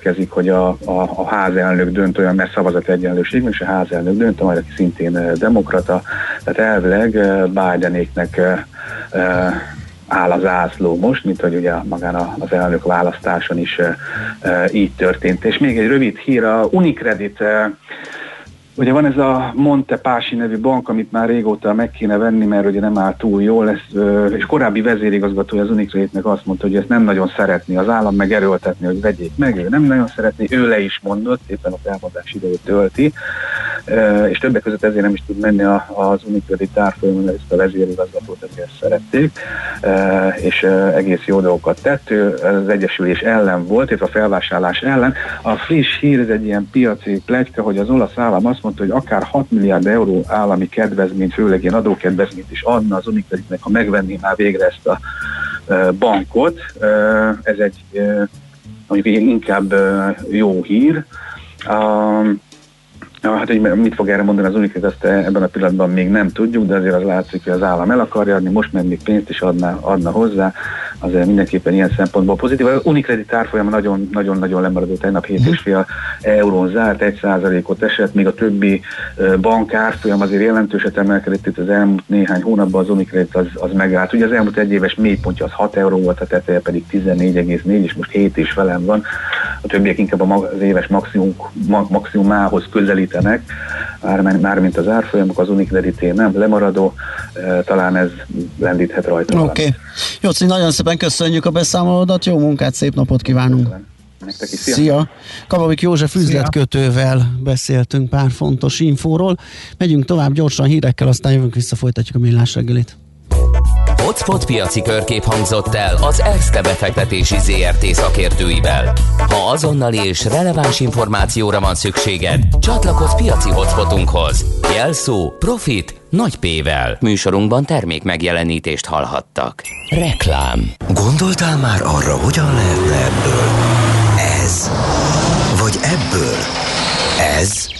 következik, hogy a, a, a házelnök dönt olyan, mert szavazat egyenlőség, és a házelnök dönt, majd aki szintén demokrata, tehát elvileg Bidenéknek áll az ászló most, mint hogy ugye magán az elnök választáson is így történt. És még egy rövid hír, a Unicredit Ugye van ez a Monte Pási nevű bank, amit már régóta meg kéne venni, mert ugye nem áll túl jól, lesz, és korábbi vezérigazgatója az Unicreditnek azt mondta, hogy ezt nem nagyon szeretni az állam, meg erőltetni, hogy vegyék meg, ő nem nagyon szeretni, ő le is mondott, éppen a felmondás idejét tölti, és többek között ezért nem is tud menni az Unicredit árfolyamon, ezt a vezérigazgatót ezt szerették, és egész jó dolgokat tett, ő az Egyesülés ellen volt, illetve a felvásárlás ellen. A friss hír, ez egy ilyen piaci plegyka, hogy az olasz állam azt mondta, hogy akár 6 milliárd euró állami kedvezményt, főleg ilyen adókedvezményt is adna az Unicreditnek, ha megvenné már végre ezt a bankot. Ez egy mondjuk inkább jó hír. Ja, hát hogy mit fog erre mondani az Unicredit, azt ebben a pillanatban még nem tudjuk, de azért az látszik, hogy az állam el akarja adni, most meg még pénzt is adna, adna hozzá, azért mindenképpen ilyen szempontból pozitív. A Unicredit árfolyama nagyon-nagyon lemaradó, tegnap 7,5 eurón zárt, 1 ot esett, még a többi bank árfolyam azért jelentőset emelkedett itt az elmúlt néhány hónapban, az Unicredit az, az megállt. Ugye az elmúlt egy éves mélypontja az 6 euró volt, a teteje pedig 14,4, és most 7 is velem van. A többiek inkább az éves maximum, maximumához közelítenek, mármint már az árfolyamok, az Unicredité nem lemaradó, talán ez lendíthet rajta. Oké. Okay. Jó, nagyon szépen köszönjük a beszámolódat, jó munkát, szép napot kívánunk! Nektek is, szia! szia. Kababik József üzletkötővel beszéltünk pár fontos infóról. Megyünk tovább gyorsan hírekkel, aztán jövünk vissza, folytatjuk a millás reggelit. Hotspot piaci körkép hangzott el az ESZTE befektetési ZRT szakértőivel. Ha azonnali és releváns információra van szükséged, csatlakozz piaci hotspotunkhoz. Jelszó Profit nagy P-vel. Műsorunkban termék megjelenítést hallhattak. Reklám. Gondoltál már arra, hogyan lehetne ebből? Ez. Vagy ebből? Ez.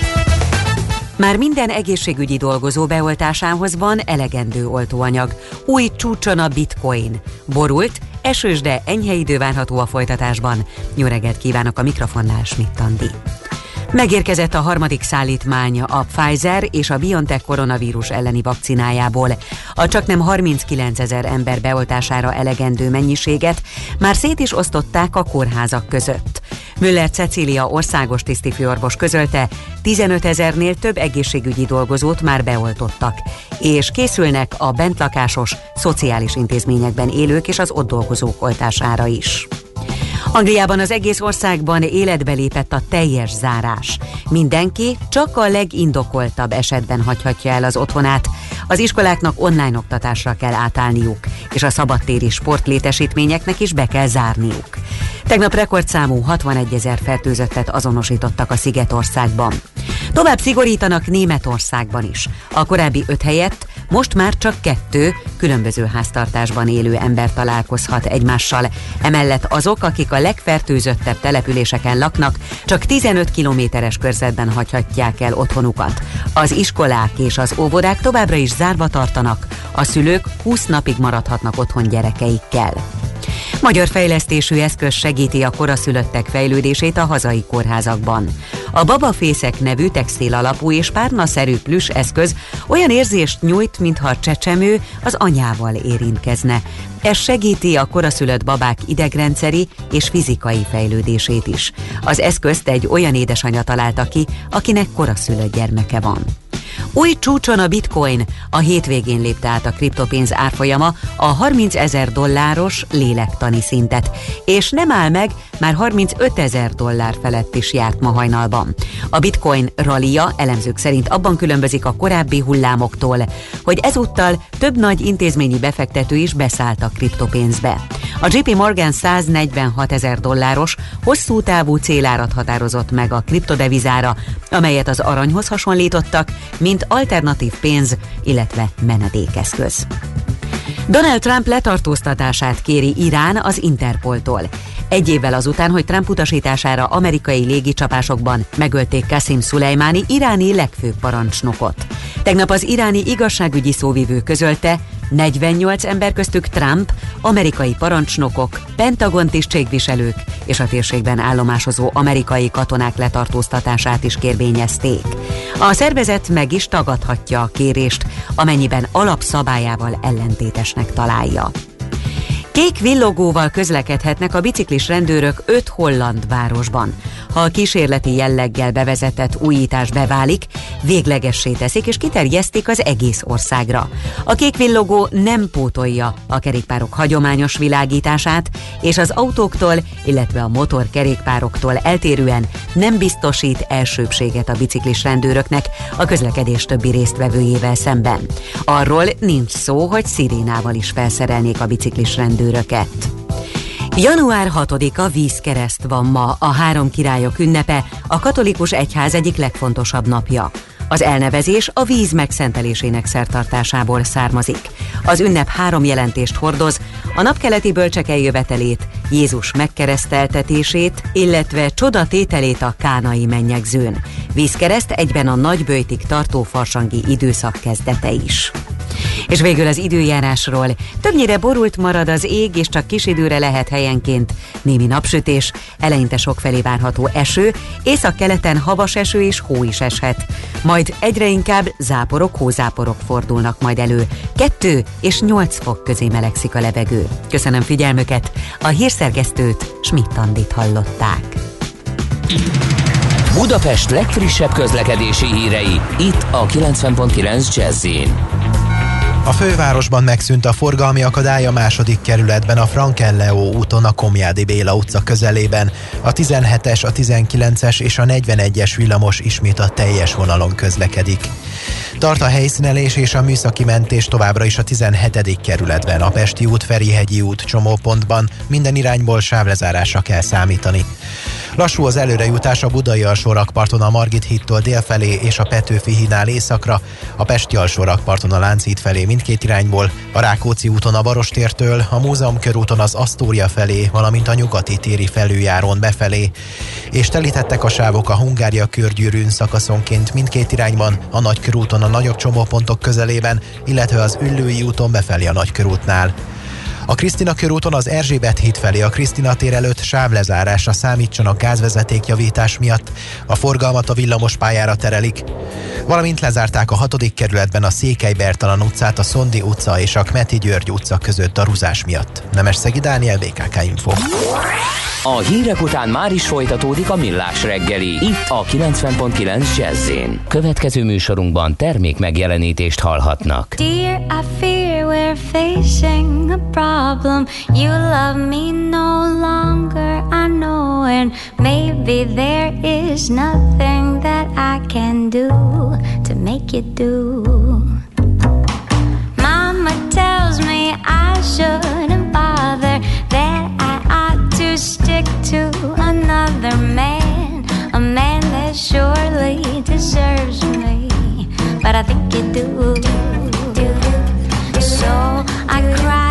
Már minden egészségügyi dolgozó beoltásához van elegendő oltóanyag. Új csúcson a bitcoin. Borult, esős, de enyhe idő várható a folytatásban. Jó reggelt kívánok a mikrofonnál, Schmidt Andi. Megérkezett a harmadik szállítmány a Pfizer és a BioNTech koronavírus elleni vakcinájából. A csak nem 39 ezer ember beoltására elegendő mennyiséget már szét is osztották a kórházak között. Müller Cecília országos tisztifőorvos közölte, 15 ezernél több egészségügyi dolgozót már beoltottak, és készülnek a bentlakásos, szociális intézményekben élők és az ott dolgozók oltására is. Angliában az egész országban életbe lépett a teljes zárás. Mindenki csak a legindokoltabb esetben hagyhatja el az otthonát. Az iskoláknak online oktatásra kell átállniuk, és a szabadtéri sportlétesítményeknek is be kell zárniuk. Tegnap rekordszámú 61 ezer fertőzöttet azonosítottak a Szigetországban. Tovább szigorítanak Németországban is. A korábbi öt helyett most már csak kettő különböző háztartásban élő ember találkozhat egymással. Emellett azok, akik a legfertőzöttebb településeken laknak, csak 15 kilométeres körzetben hagyhatják el otthonukat. Az iskolák és az óvodák továbbra is zárva tartanak, a szülők 20 napig maradhatnak otthon gyerekeikkel. Magyar fejlesztésű eszköz segíti a koraszülöttek fejlődését a hazai kórházakban. A babafészek nevű textil alapú és párnaszerű plüss eszköz olyan érzést nyújt, mintha a csecsemő az anyával érintkezne. Ez segíti a koraszülött babák idegrendszeri és fizikai fejlődését is. Az eszközt egy olyan édesanyja találta ki, akinek koraszülött gyermeke van. Új csúcson a bitcoin. A hétvégén lépte át a kriptopénz árfolyama a 30 ezer dolláros lélektani szintet, és nem áll meg, már 35 ezer dollár felett is járt ma hajnalban. A bitcoin rallia elemzők szerint abban különbözik a korábbi hullámoktól, hogy ezúttal több nagy intézményi befektető is beszállt a kriptopénzbe. A JP Morgan 146 ezer dolláros hosszú távú célárat határozott meg a kriptodevizára, amelyet az aranyhoz hasonlítottak, mint alternatív pénz, illetve menedékeszköz. Donald Trump letartóztatását kéri Irán az Interpoltól. Egy évvel azután, hogy Trump utasítására amerikai légicsapásokban megölték Qasim Szulejmáni iráni legfőbb parancsnokot. Tegnap az iráni igazságügyi szóvivő közölte, 48 ember köztük Trump, amerikai parancsnokok, Pentagon tisztségviselők és a térségben állomásozó amerikai katonák letartóztatását is kérvényezték. A szervezet meg is tagadhatja a kérést, amennyiben alapszabályával ellentétesnek találja. Kék villogóval közlekedhetnek a biciklis rendőrök öt holland városban. Ha a kísérleti jelleggel bevezetett újítás beválik, véglegessé teszik és kiterjesztik az egész országra. A kék villogó nem pótolja a kerékpárok hagyományos világítását, és az autóktól, illetve a motorkerékpároktól eltérően nem biztosít elsőbséget a biciklis rendőröknek a közlekedés többi résztvevőjével szemben. Arról nincs szó, hogy szirénával is felszerelnék a biciklis rendőröket. Január 6-a vízkereszt van ma, a három királyok ünnepe, a katolikus egyház egyik legfontosabb napja. Az elnevezés a víz megszentelésének szertartásából származik. Az ünnep három jelentést hordoz, a napkeleti bölcsek eljövetelét, Jézus megkereszteltetését, illetve csodatételét a kánai mennyegzőn. Vízkereszt egyben a nagybőjtig tartó farsangi időszak kezdete is. És végül az időjárásról. Többnyire borult marad az ég, és csak kis időre lehet helyenként némi napsütés, eleinte sokfelé várható eső, észak-keleten havas eső és hó is eshet. Majd egyre inkább záporok, hózáporok fordulnak majd elő. 2 és 8 fok közé melegszik a levegő. Köszönöm figyelmüket, a hírszerkesztőt Schmidt-Tandit hallották. Budapest legfrissebb közlekedési hírei, itt a 90.9 jazz a fővárosban megszűnt a forgalmi akadály a második kerületben a Frankenleó úton a Komjádi Béla utca közelében. A 17-es, a 19-es és a 41-es villamos ismét a teljes vonalon közlekedik. Tart a helyszínelés és a műszaki mentés továbbra is a 17. kerületben, a Pesti út, Ferihegyi út csomópontban minden irányból sávlezárásra kell számítani. Lassú az előrejutás a Budai alsórakparton a Margit hídtól délfelé és a Petőfi hídnál északra, a Pesti alsórakparton a Lánchíd felé mindkét irányból, a Rákóczi úton a Barostértől, a Múzeum körúton az Asztória felé, valamint a nyugati téri felüljáron befelé, és telítettek a sávok a Hungária körgyűrűn szakaszonként mindkét irányban, a Nagykörúton a nagyobb csomópontok közelében, illetve az Üllői úton befelé a Nagykörútnál. A Krisztina körúton az Erzsébet híd felé a Krisztina tér előtt sávlezárásra számítsanak gázvezeték javítás miatt. A forgalmat a villamos pályára terelik. Valamint lezárták a hatodik kerületben a Székely Bertalan utcát, a Szondi utca és a Kmeti György utca között a rúzás miatt. Nemes Szegi Dániel, BKK Info. A hírek után már is folytatódik a millás reggeli, itt a 90.9 jazz Következő műsorunkban termék megjelenítést hallhatnak. Dear, I fear we're facing a problem. You love me no longer, I know, and maybe there is nothing that I can do to make you do. Mama tells me I shouldn't bother that I ought to stick to another man, a man that surely deserves me. But I think you do. So I cry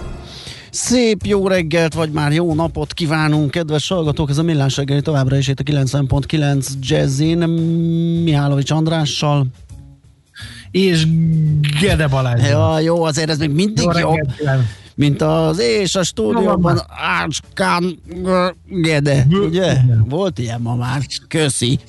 Szép jó reggelt, vagy már jó napot kívánunk, kedves hallgatók! Ez a Millás reggeli továbbra is itt a 90.9 Jazzin, Mihálovics Andrással. és Gede Balázs. Ja, jó, azért ez még mindig Jó jobb, reggelt mint az és a stúdióban Ácskán Gede, ugye? Volt ilyen ma már, köszi.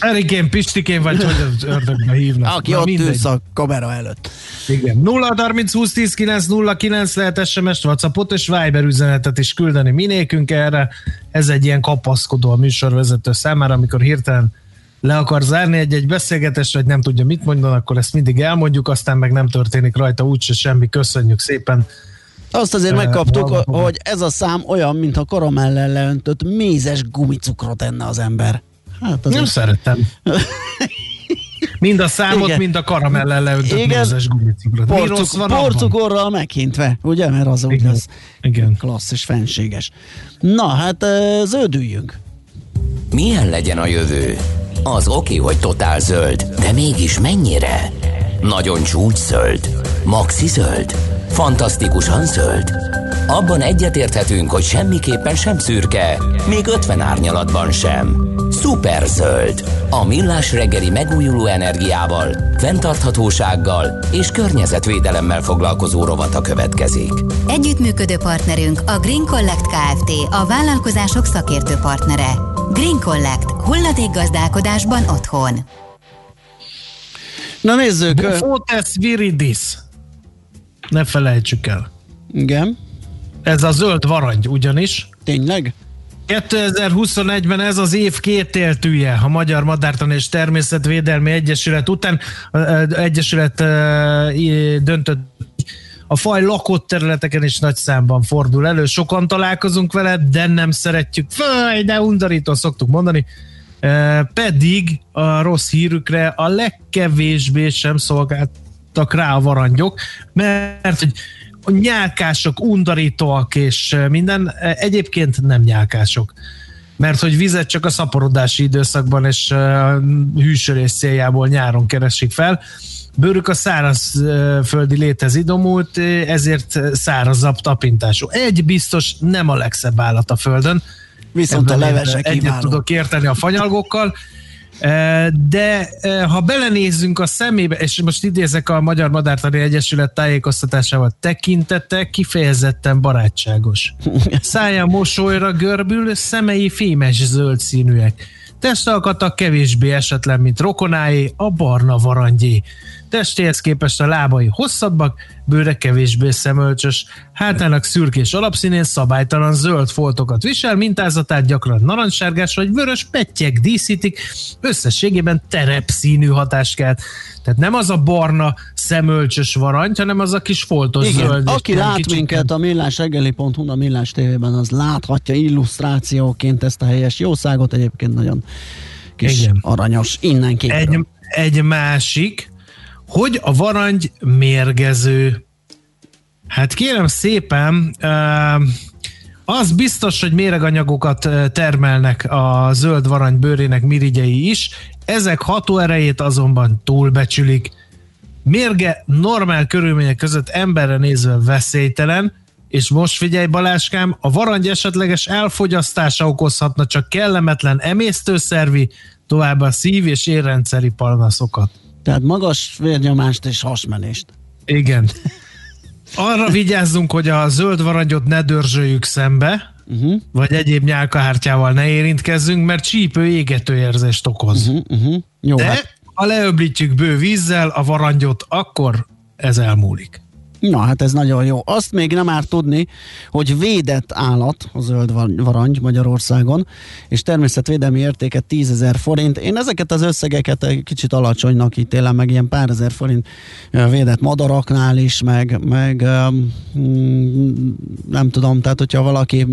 Erikén, Pistikén, vagy hogy az ördögbe hívnak. Aki Na, ott mindegy. ülsz a kamera előtt. Igen. 0 30 20 10 9 0 9 lehet SMS-t, Whatsappot és Viber üzenetet is küldeni minékünk erre. Ez egy ilyen kapaszkodó a műsorvezető számára, amikor hirtelen le akar zárni egy-egy beszélgetést, vagy nem tudja mit mondani, akkor ezt mindig elmondjuk, aztán meg nem történik rajta úgyse semmi. Köszönjük szépen. Azt azért Eh, megkaptuk, hogy ez a szám olyan, mintha karamellel leöntött mézes gumicukrot enne az ember. Hát Nem azért szeretem. Mind a számot, Igen. mind a karamellel leöntött Igen. mézes gumicukrot. Porcuk, porcukorral meghintve, ugye? Mert az úgy Igen. az Igen. klassz és fenséges. Na, hát zöldüljünk. Milyen legyen a jövő? Az oké, hogy totál zöld, de mégis mennyire? Nagyon csúcs zöld? Maxi zöld? Fantasztikusan zöld? Abban egyetérthetünk, hogy semmiképpen sem szürke, még 50 árnyalatban sem. Szuper zöld. A millás reggeli megújuló energiával, fenntarthatósággal és környezetvédelemmel foglalkozó rovata következik. Együttműködő partnerünk a Green Collect Kft. A vállalkozások szakértő partnere. Green Collect. Hulladékgazdálkodásban otthon. Na nézzük. Fotes viridis. Ne felejtsük el. Igen, Ez a zöld varangy ugyanis. tényleg? 2021-ben ez az év kétéltűje a Magyar Madártan és Természetvédelmi Egyesület után. Egyesület döntött a faj lakott területeken is nagy számban fordul elő. Sokan találkozunk vele, de nem szeretjük. Faj, de undorító szoktuk mondani. Pedig a rossz hírükre a legkevésbé sem szolgáltak rá a varangyok, mert hogy nyálkások undorítóak és minden, ö, egyébként nem nyálkások. Mert hogy vizet csak a szaporodási időszakban és hűsölés céljából nyáron keresik fel. Bőrük a szárazföldi létez idomult, ezért szárazabb tapintású. Egy biztos nem a legszebb állat a földön. Viszont a Ebben én levese Egyet tudok érteni a fanyalgokkal. De ha belenézzünk a szemébe, és most idézek a Magyar Madártani Egyesület tájékoztatásával, tekintete kifejezetten barátságos. Szája mosolyra görbül, szemei fémes zöld színűek. Testalkata kevésbé esetlen, mint rokonáé, a barna varangyé. Testéhez képest a lábai hosszabbak, bőre kevésbé szemölcsös, hátának szürkés alapszínén szabálytalan zöld foltokat visel, mintázatát gyakran narancssárgás vagy vörös pettyek díszítik, összességében terepszínű hatást kelt. Tehát nem az a barna szemölcsös varangy, hanem az a kis foltos Igen, zöld. aki lát kicsit- minket a millásreggeli.hu, a Millás tévében, az láthatja illusztrációként ezt a helyes jószágot, egyébként nagyon kis Igen. aranyos innen képről. Egy, egy másik, hogy a varangy mérgező. Hát kérem szépen, uh, az biztos, hogy méreganyagokat ö, termelnek a zöld varangy bőrének mirigyei is, ezek hatóerejét azonban túlbecsülik. Mérge normál körülmények között emberre nézve veszélytelen, és most figyelj Baláskám, a varangy esetleges elfogyasztása okozhatna csak kellemetlen emésztőszervi, továbbá szív- és érrendszeri panaszokat. Tehát magas vérnyomást és hasmenést. Igen. Arra vigyázzunk, hogy a zöld varangyot ne dörzsöljük szembe, uh-huh. vagy egyéb nyálkahártyával ne érintkezzünk, mert csípő égető érzést okoz. Uh-huh. Uh-huh. Jó, De hát, ha leöblítjük bő vízzel a varangyot, akkor ez elmúlik. Na hát ez nagyon jó. Azt még nem árt tudni, hogy védett állat a zöld var- varangy Magyarországon, és természetvédelmi értéke 10 ezer forint. Én ezeket az összegeket egy kicsit alacsonynak ítélem, meg ilyen pár ezer forint védett madaraknál is, meg, meg mm, nem tudom, tehát hogyha valaki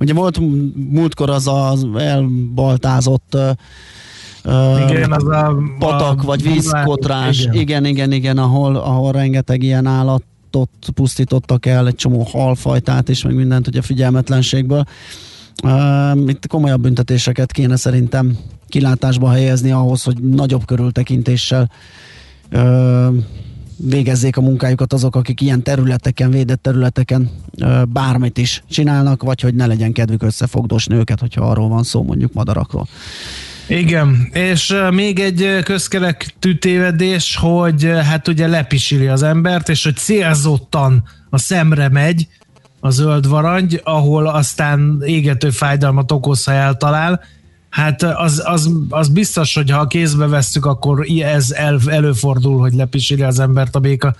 Ugye volt múltkor az az elbaltázott Igen, az a... patak a, vagy vízkotrás, igen. Igen. igen, igen, ahol, ahol rengeteg ilyen állatot pusztítottak el, egy csomó halfajtát is, meg mindent ugye figyelmetlenségből. Itt komolyabb büntetéseket kéne szerintem kilátásba helyezni ahhoz, hogy nagyobb körültekintéssel uh, végezzék a munkájukat azok, akik ilyen területeken, védett területeken bármit is csinálnak, vagy hogy ne legyen kedvük összefogdosni őket, hogyha arról van szó, mondjuk madarakról. Igen, és még egy közkeletű tévedés, hogy hát ugye lepisili az embert, és hogy célzottan a szemre megy a zöld varangy, ahol aztán égető fájdalmat okoz, ha eltalál. Hát az, az, az biztos, hogy ha a kézbe vesszük, akkor ez el, előfordul, hogy lepisili az embert a béka,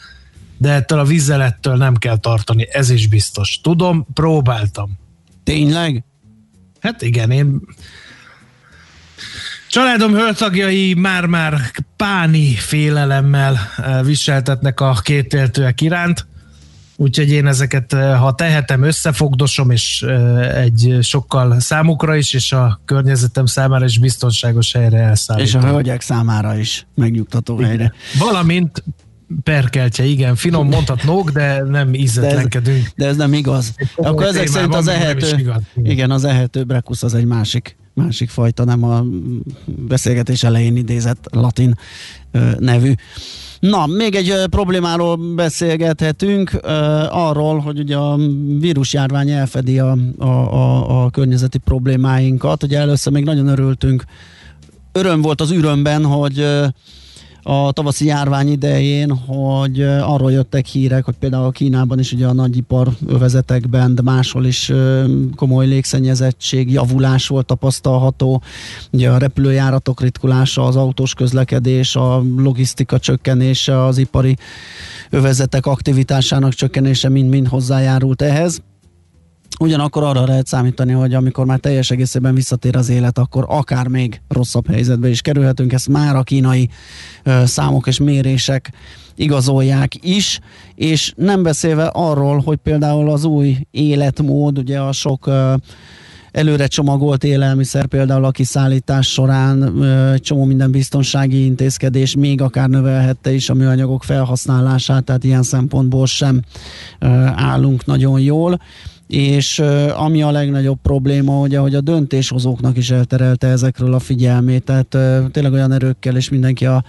de ettől a vizelettől nem kell tartani, ez is biztos. Tudom, próbáltam. Tényleg? Hát igen, én Családom höltagjai már-már páni félelemmel eh, viseltetnek a kétéltőek iránt, úgyhogy én ezeket, eh, ha tehetem, összefogdosom, és eh, egy sokkal számukra is, és a környezetem számára is biztonságos helyre És a elszállítom. hölgyek számára is megnyugtató helyre. Valamint perkeltje, igen, finom mondhatnók, de nem ízetlenkedünk. De ez nem igaz. Akkor ezek szerint az ehető, igen, az ehető brekusz az egy másik, másik fajta, nem a beszélgetés elején idézett latin nevű. Na, még egy problémáról beszélgethetünk, arról, hogy ugye a vírusjárvány elfedi a, a, a, a környezeti problémáinkat. Ugye először még nagyon örültünk, öröm volt az ürömben, hogy a tavaszi járvány idején, hogy arról jöttek hírek, hogy például Kínában is ugye a nagyipar övezetekben, de máshol is komoly légszennyezettség, javulás volt tapasztalható. Ugye a repülőjáratok ritkulása, az autós közlekedés, a logisztika csökkenése, az ipari övezetek aktivitásának csökkenése mind-mind hozzájárult ehhez. Ugyanakkor arra lehet számítani, hogy amikor már teljes egészében visszatér az élet, akkor akár még rosszabb helyzetbe is kerülhetünk. Ezt már a kínai ö, számok és mérések igazolják is, és nem beszélve arról, hogy például az új életmód, ugye a sok ö, előre csomagolt élelmiszer például a kiszállítás során csomó minden biztonsági intézkedés még akár növelhette is a műanyagok felhasználását, tehát ilyen szempontból sem állunk nagyon jól és ami a legnagyobb probléma, ugye, hogy a döntéshozóknak is elterelte ezekről a figyelmét, tehát tényleg olyan erőkkel, és mindenki a,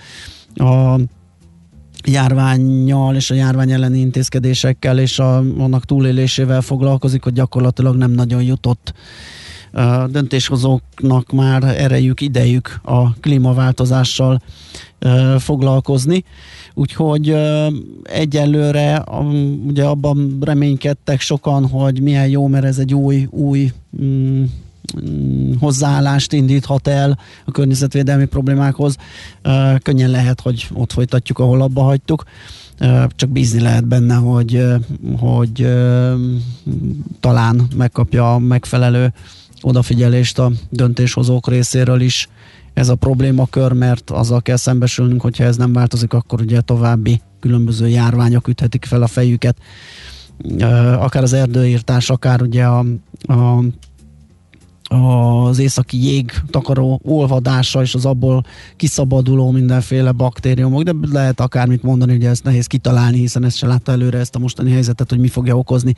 a járványjal és a járvány elleni intézkedésekkel és a, annak túlélésével foglalkozik, hogy gyakorlatilag nem nagyon jutott ö, döntéshozóknak már erejük, idejük a klímaváltozással foglalkozni. Úgyhogy egyelőre a, ugye abban reménykedtek sokan, hogy milyen jó, mert ez egy új, új mm, mm, hozzáállást indíthat el a környezetvédelmi problémákhoz. Könnyen lehet, hogy ott folytatjuk, ahol abba hagytuk. Csak bízni lehet benne, hogy, hogy talán megkapja a megfelelő odafigyelést a döntéshozók részéről is ez a problémakör, mert azzal kell szembesülnünk, hogyha ez nem változik, akkor ugye további különböző járványok üthetik fel a fejüket. Akár az erdőírtás, akár ugye a, a az északi jég takaró olvadása és az abból kiszabaduló mindenféle baktériumok, de lehet akármit mondani, ugye ezt nehéz kitalálni, hiszen ezt se látta előre ezt a mostani helyzetet, hogy mi fogja okozni,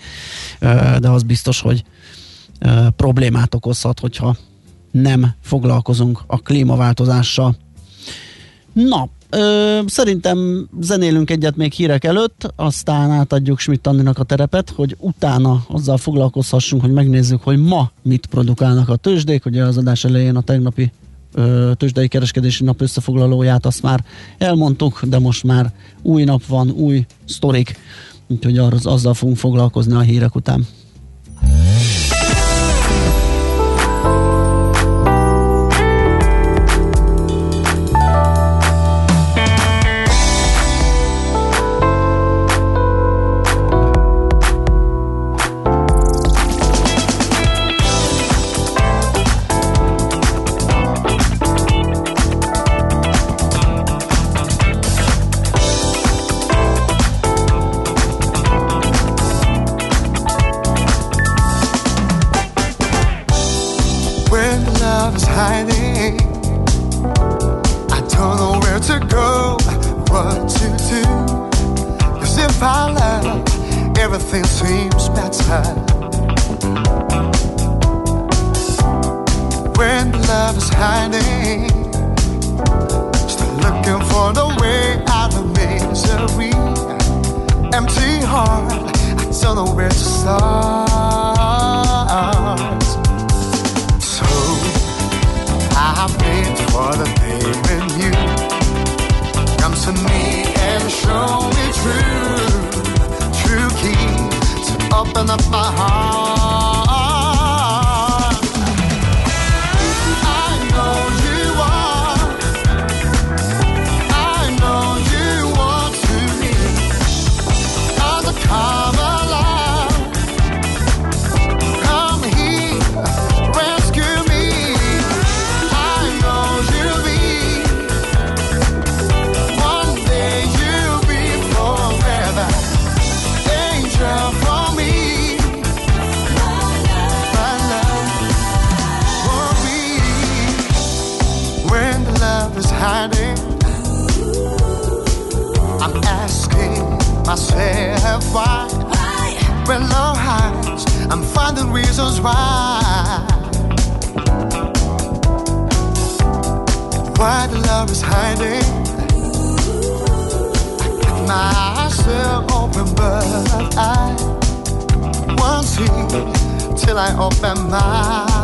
de az biztos, hogy problémát okozhat, hogyha nem foglalkozunk a klímaváltozással. Na, ö, szerintem zenélünk egyet még hírek előtt, aztán átadjuk Schmidt Anninak a terepet, hogy utána azzal foglalkozhassunk, hogy megnézzük, hogy ma mit produkálnak a tőzsdék. Ugye az adás elején a tegnapi ö, tőzsdei kereskedési nap összefoglalóját azt már elmondtuk, de most már új nap van, új sztorik, úgyhogy az, azzal fogunk foglalkozni a hírek után. Open up my heart. Myself why. When love hides, I'm finding reasons why. Why the love is hiding? Got myself open, but I won't see till I open my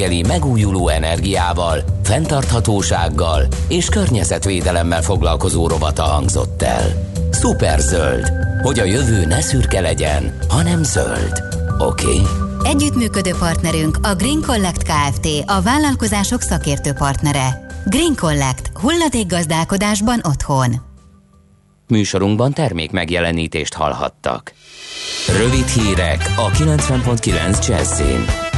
reggeli megújuló energiával, fenntarthatósággal és környezetvédelemmel foglalkozó rovata hangzott el. Superzöld, hogy a jövő ne szürke legyen, hanem zöld. Oké? Okay? Együttműködő partnerünk a Green Collect Kft. A vállalkozások szakértő partnere. Green Collect. Hulladékgazdálkodásban otthon. Műsorunkban termék megjelenítést hallhattak. Rövid hírek a 90.9 Jazzin.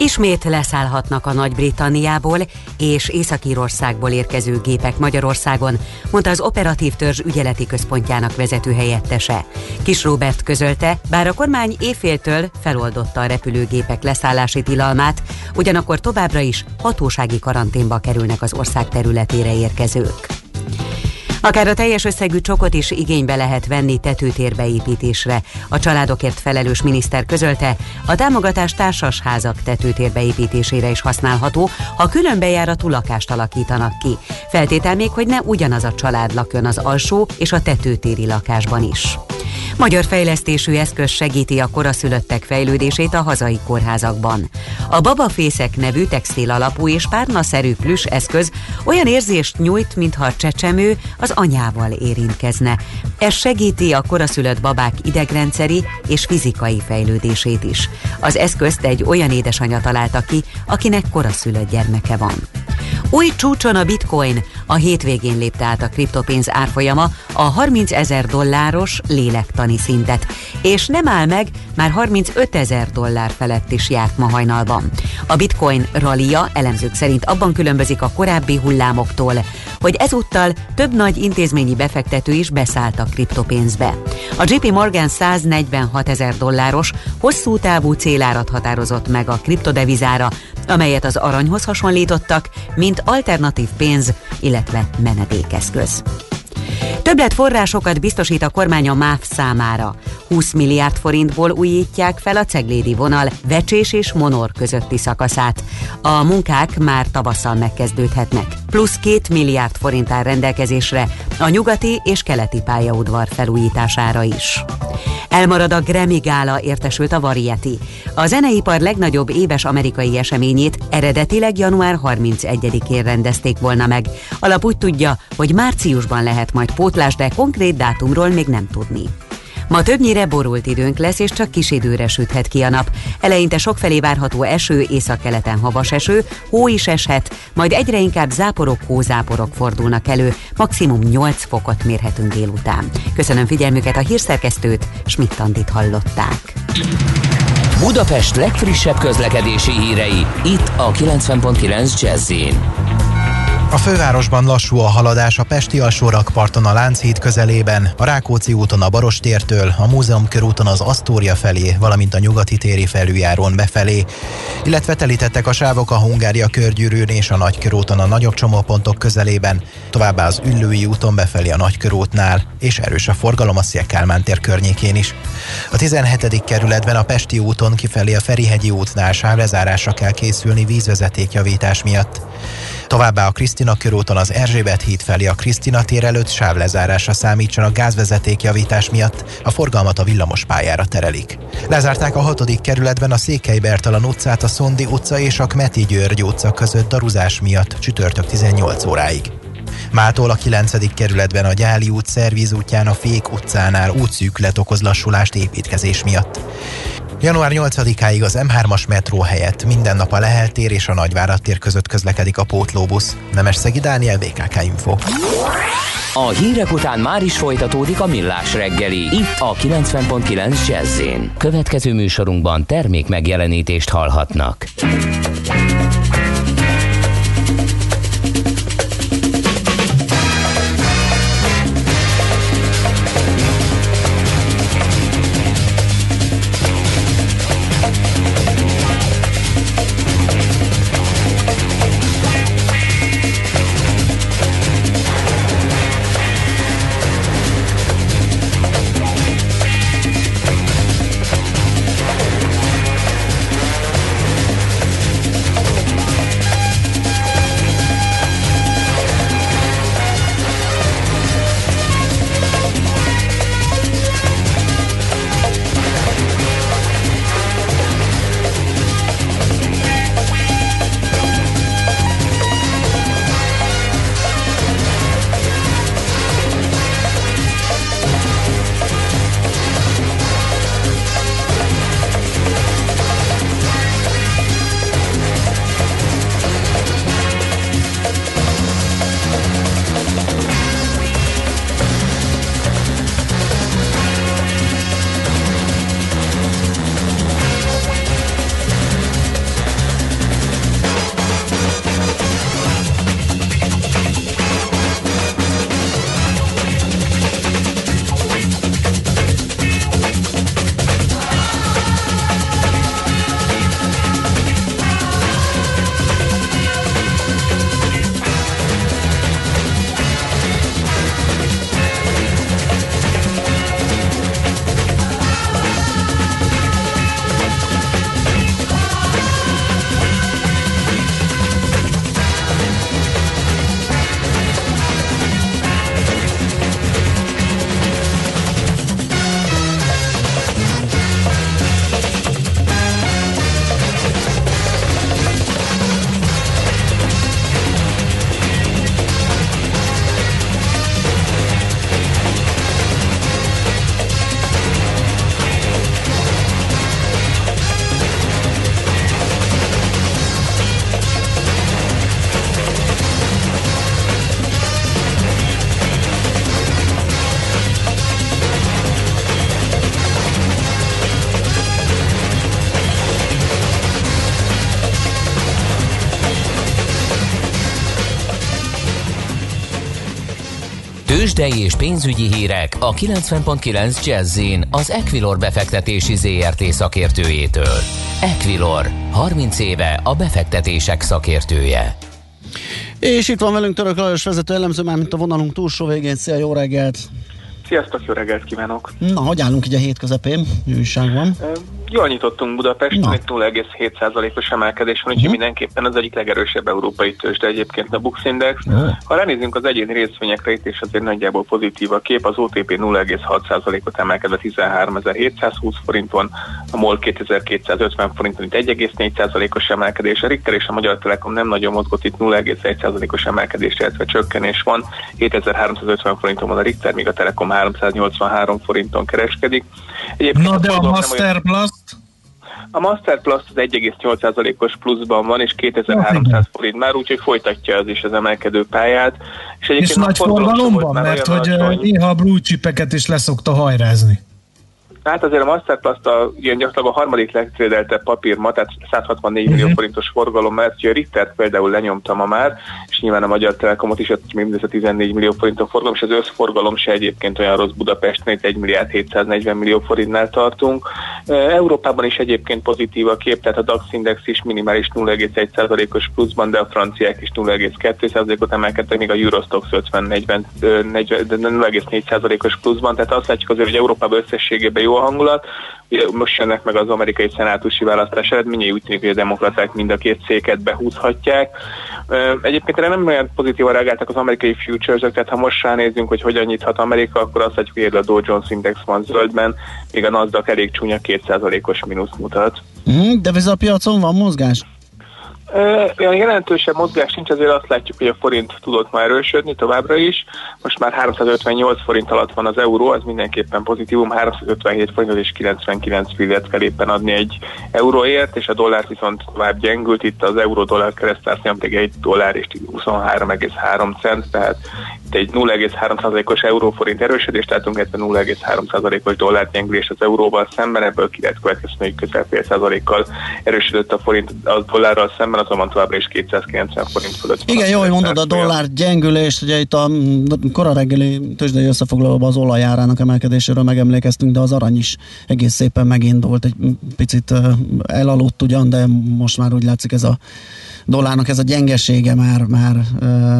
Ismét leszállhatnak a Nagy-Britanniából és Észak-Írországból érkező gépek Magyarországon, mondta az Operatív Törzs ügyeleti központjának vezető helyettese. Kis Robert közölte, bár a kormány éjféltől feloldotta a repülőgépek leszállási tilalmát, ugyanakkor továbbra is hatósági karanténba kerülnek az ország területére érkezők. Akár a teljes összegű csokot is igénybe lehet venni tetőtérbeépítésre. A családokért felelős miniszter közölte, a támogatás társasházak tetőtérbeépítésére is használható, ha külön bejáratú lakást alakítanak ki. Feltétel még, hogy ne ugyanaz a család lakjon az alsó és a tetőtéri lakásban is. Magyar fejlesztésű eszköz segíti a koraszülöttek fejlődését a hazai kórházakban. A babafészek nevű textil alapú és párnaszerű plüss eszköz olyan érzést nyújt, mintha a csecsemő az anyával érintkezne. Ez segíti a koraszülött babák idegrendszeri és fizikai fejlődését is. Az eszközt egy olyan édesanyja találta ki, akinek koraszülött gyermeke van. Új csúcson a bitcoin. A hétvégén lépte át a kriptopénz árfolyama a 30 ezer dolláros lélektani szintet, és nem áll meg, már 35 ezer dollár felett is járt ma hajnalban. A bitcoin rallia elemzők szerint abban különbözik a korábbi hullámoktól, hogy ezúttal több nagy intézményi befektető is beszállt a kriptopénzbe. A JP Morgan 146 ezer dolláros hosszú távú célárat határozott meg a kriptodevizára, amelyet az aranyhoz hasonlítottak, mint alternatív pénz, illetve menedékeszköz. Többlet forrásokat biztosít a kormány a MÁV számára. 20 milliárd forintból újítják fel a ceglédi vonal Vecsés és Monor közötti szakaszát. A munkák már tavasszal megkezdődhetnek. Plusz 2 milliárd forint áll rendelkezésre a nyugati és keleti pályaudvar felújítására is. Elmarad a Grammy Gála értesült a Variety. A zeneipar legnagyobb éves amerikai eseményét eredetileg január 31-én rendezték volna meg. Alap úgy tudja, hogy márciusban lehet majd pótlás, de konkrét dátumról még nem tudni. Ma többnyire borult időnk lesz, és csak kis időre süthet ki a nap. Eleinte sokfelé várható eső, északkeleten havas eső, hó is eshet, majd egyre inkább záporok, hózáporok fordulnak elő, maximum 8 fokot mérhetünk délután. Köszönöm figyelmüket a hírszerkesztőt, Schmidt-Tandit hallották. Budapest legfrissebb közlekedési hírei, itt a 90.9 jazz A fővárosban lassú a haladás a Pesti alsórakparton a Lánchíd közelében, a Rákóczi úton a Barostértől, a Múzeum körúton az Asztória felé, valamint a Nyugati téri felüljárón befelé, illetve telítettek a sávok a Hungária körgyűrűn és a Nagykörúton a nagyobb csomópontok közelében, továbbá az Üllői úton befelé a Nagykörútnál, és erős a forgalom a Szélkálmán tér környékén is. A 17. kerületben a Pesti úton kifelé a Ferihegyi útnál sávlezárásra kell készülni vízvezetékjavítás miatt. Továbbá a Krisztina körúton az Erzsébet híd felé a Krisztina tér előtt sávlezárásra számítsanak gázvezeték javítás miatt, a forgalmat a villamos pályára terelik. Lezárták a 6. kerületben a Székely Bertalan utcát a Szondi utca és a Kmeti György utca között daruzás miatt csütörtök 18 óráig. Mától a 9. kerületben a Gyáli út szervíz útján a Fék utcánál útszűkület okoz lassulást építkezés miatt. Január 8-áig az M3-as metró helyett minden nap a Lehel tér és a Nagyvárad tér között közlekedik a pótlóbusz. Nemesszegi Dániel, BKK Info. A hírek után már is folytatódik a millás reggeli, itt a 90.9 jazz Következő műsorunkban termék megjelenítést hallhatnak. Tőzsdei és pénzügyi hírek a 90.9 jazz az Equilor befektetési ZRT szakértőjétől. Equilor, 30 éve a befektetések szakértője. És itt van velünk Török Lajos vezető elemző, már mint a vonalunk túlsó végén. Szia, jó reggelt! Sziasztok, jó reggelt kívánok! Na, hogy állunk így a hét közepén? Újság van? Jól nyitottunk Budapesten, Na. egy 0,7%-os emelkedés van, úgyhogy Mhm. mindenképpen az egyik legerősebb európai tőzsde egyébként a Bux Index. Ó. Ha ránézünk az egyéni részvényekre, itt is azért nagyjából pozitív a kép, az OTP 0,6%-ot emelkedve 13.720 forinton, a MOL 2250 forinton itt 1,4%-os emelkedés, a Richter és a Magyar Telekom nem nagyon mozgott, itt 0,1%-os emelkedés, illetve csökkenés van, 7350 forinton van a Richter, míg a Telekom 383 forinton kereskedik. Egyébként Na de a forgalom a Master Plus az 1,8%-os pluszban van, és 2300 forint már, úgyhogy folytatja az is az emelkedő pályát. És, és nagy forgalomban, mert hogy alacsony. néha a blue chipeket is leszokta hajrázni. Hát azért a Master Plus a, ilyen gyakorlatilag a harmadik legtrédeltebb papír ma, tehát 164 Mhm. millió forintos forgalom mellett, ugye a Rittert például lenyomta ma már, és nyilván a Magyar Telekomot is, ott mindössze 14 millió forint a forgalom, és az összforgalom se egyébként olyan rossz Budapesten, itt 1 milliárd 740 millió forintnál tartunk. Európában is egyébként pozitív a kép, tehát a DAX index is minimális 0,1%-os pluszban, de a franciák is 0,2%-ot emelkedtek, még a Eurostox 50-40, ö, 40 de 0,4%-os pluszban, tehát azt látjuk azért, hogy Európában összességében jó a hangulat. Ugye most jönnek meg az amerikai szenátusi választás eredményei, úgy tűnik, hogy a demokraták mind a két széket behúzhatják. Egyébként erre nem olyan pozitívan reagáltak az amerikai futures tehát ha most ránézzünk, hogy hogyan nyithat Amerika, akkor azt látjuk, hogy a Dow Jones Index van zöldben, még a Nasdaq elég csúnya 2%-os mínusz mutat. Mm, de a piacon van mozgás? Olyan jelentősebb mozgás nincs, azért azt látjuk, hogy a forint tudott már erősödni továbbra is. Most már 358 forint alatt van az euró, az mindenképpen pozitívum, 357 forintot és 99 fillet kell éppen adni egy euróért, és a dollár viszont tovább gyengült, itt az euró-dollár keresztárszám pedig egy dollár és 23,3 cent, tehát itt egy 0,3%-os euróforint erősödést látunk, illetve 0,3%-os dollár gyengülés az euróval szemben, ebből ki lehet következni, hogy közel fél százalékkal erősödött a forint a dollárral szemben, azonban továbbra is 290 forint fölött. Igen, jó, hogy mondod a dollár gyengülést, ugye itt a mm, kora reggeli tőzsdei összefoglalóban az olajárának emelkedéséről megemlékeztünk, de az arany is egész szépen megindult, egy picit elaludt ugyan, de most már úgy látszik ez a dollárnak ez a gyengesége már, már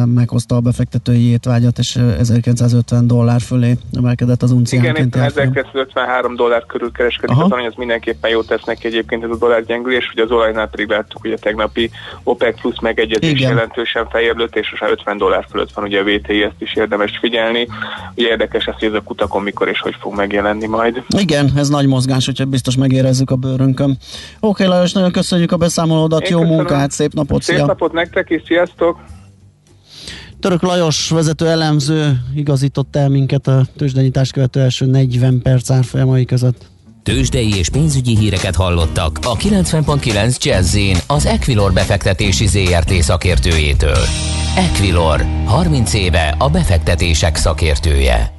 meghozta a befektetői étvágyat, és ö, 1950 dollár fölé emelkedett az Igen, unciánként. árfolyam. 1953 dollár körül kereskedik Aha. az arany, az mindenképpen jót tesz neki egyébként ez a dollár gyengülés, ugye az olajnál pedig láttuk, hogy a tegnapi OPEC plusz megegyezés Igen. jelentősen feljebb és most már 50 dollár fölött van ugye a VTI, ezt is érdemes figyelni. Ugye érdekes lesz, hogy ez a kutakon mikor és hogy fog megjelenni majd. Igen, ez nagy mozgás, úgyhogy biztos megérezzük a bőrünkön. Oké, Lajos, nagyon köszönjük a beszámolódat, Én jó köszönöm. munkát, szép napot, Szép szia! napot nektek is, sziasztok! Török Lajos vezető elemző igazított el minket a tőzsdenyítás követő első 40 perc árfolyamai között. Tőzsdei és pénzügyi híreket hallottak a 90.9 jazz az Equilor befektetési ZRT szakértőjétől. Equilor, 30 éve a befektetések szakértője.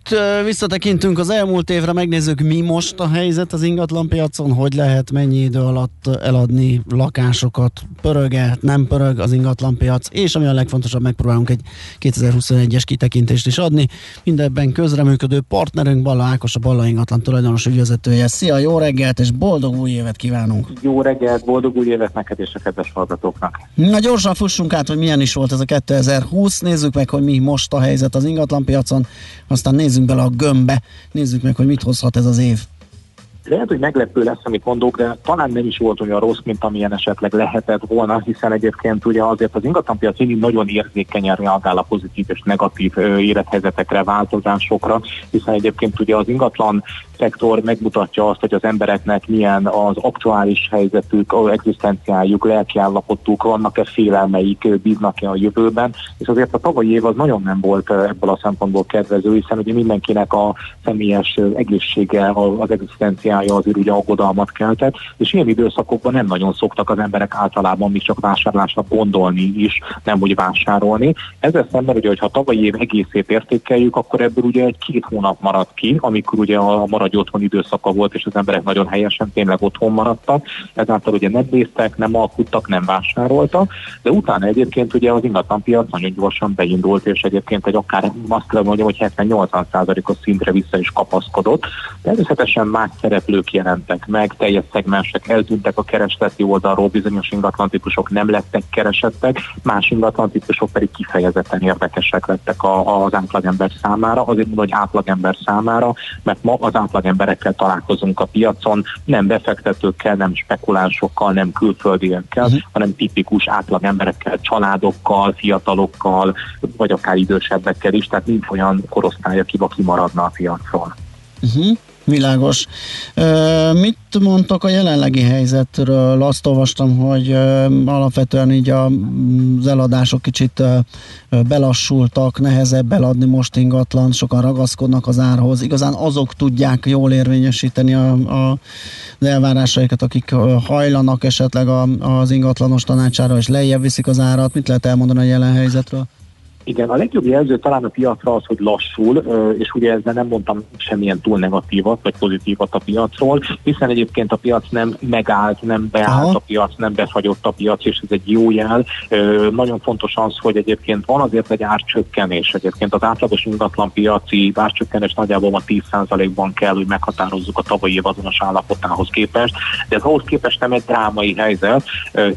ö, visszatekintünk az elmúlt évre, megnézzük mi most a helyzet az ingatlan piacon, hogy lehet mennyi idő alatt eladni lakásokat, pörög-e, nem pörög az ingatlan piac, és ami a legfontosabb, megpróbálunk egy 2021-es kitekintést is adni. Mindebben közreműködő partnerünk Balla Ákos, a Balla ingatlan tulajdonos ügyvezetője. Szia, jó reggelt és boldog új évet kívánunk! Jó reggelt, boldog új évet neked és a kedves hallgatóknak. Na gyorsan fussunk át, hogy milyen is volt ez a 2020, nézzük meg, hogy mi most a helyzet az ingatlan piacon, aztán nézzünk bele a gömbbe, nézzük meg, hogy mit hozhat ez az év. Lehet, hogy meglepő lesz, amit mondok, de talán nem is volt olyan rossz, mint amilyen esetleg lehetett volna, hiszen egyébként ugye azért az ingatlanpiac mindig nagyon érzékenyen reagál a pozitív és negatív élethelyzetekre, változásokra, hiszen egyébként ugye az ingatlan szektor megmutatja azt, hogy az embereknek milyen az aktuális helyzetük, az egzisztenciájuk, lelkiállapotuk, vannak-e félelmeik, bíznak-e a jövőben, és azért a tavalyi év az nagyon nem volt ebből a szempontból kedvező, hiszen ugye mindenkinek a személyes egészsége, az egzisztenciája azért ugye aggodalmat keltett, és ilyen időszakokban nem nagyon szoktak az emberek általában még csak vásárlásra gondolni is, nem úgy vásárolni. Ezzel szemben ugye, hogyha tavalyi év egészét értékeljük, akkor ebből ugye egy két hónap maradt ki, amikor ugye a maradj otthon időszaka volt, és az emberek nagyon helyesen tényleg otthon maradtak, ezáltal ugye nem néztek, nem alkuttak, nem vásároltak, de utána egyébként ugye az ingatlanpiac nagyon gyorsan beindult, és egyébként egy akár azt kell mondjam, hogy 70-80%-os szintre vissza is kapaszkodott. Természetesen más szereplők jelentek meg, teljes szegmensek eltűntek a keresleti oldalról, bizonyos ingatlantípusok nem lettek keresettek, más ingatlantípusok pedig kifejezetten érdekesek lettek az átlagember számára, azért mondom, hogy átlagember számára, mert ma az átlagemberekkel találkozunk a piacon, nem befektetőkkel, nem spekulánsokkal, nem külföldiekkel, uh-huh. hanem tipikus átlagemberekkel, családokkal, fiatalokkal, vagy akár idősebbekkel is, tehát nincs olyan korosztály, aki kimaradna a piacról. Uh-huh. Világos. Mit mondtak a jelenlegi helyzetről? Azt olvastam, hogy alapvetően így az eladások kicsit belassultak, nehezebb eladni most ingatlan, sokan ragaszkodnak az árhoz. Igazán azok tudják jól érvényesíteni a, a, az elvárásaikat, akik hajlanak esetleg a, az ingatlanos tanácsára, és lejjebb viszik az árat. Mit lehet elmondani a jelen helyzetről? Igen, a legjobb jelző talán a piacra az, hogy lassul, és ugye ezzel nem mondtam semmilyen túl negatívat vagy pozitívat a piacról, hiszen egyébként a piac nem megállt, nem beállt Aha. a piac, nem befagyott a piac, és ez egy jó jel. Nagyon fontos az, hogy egyébként van azért egy árcsökkenés. Egyébként az átlagos ingatlan piaci árcsökkenés nagyjából a 10%-ban kell, hogy meghatározzuk a tavalyi év azonos állapotához képest, de ez ahhoz képest nem egy drámai helyzet.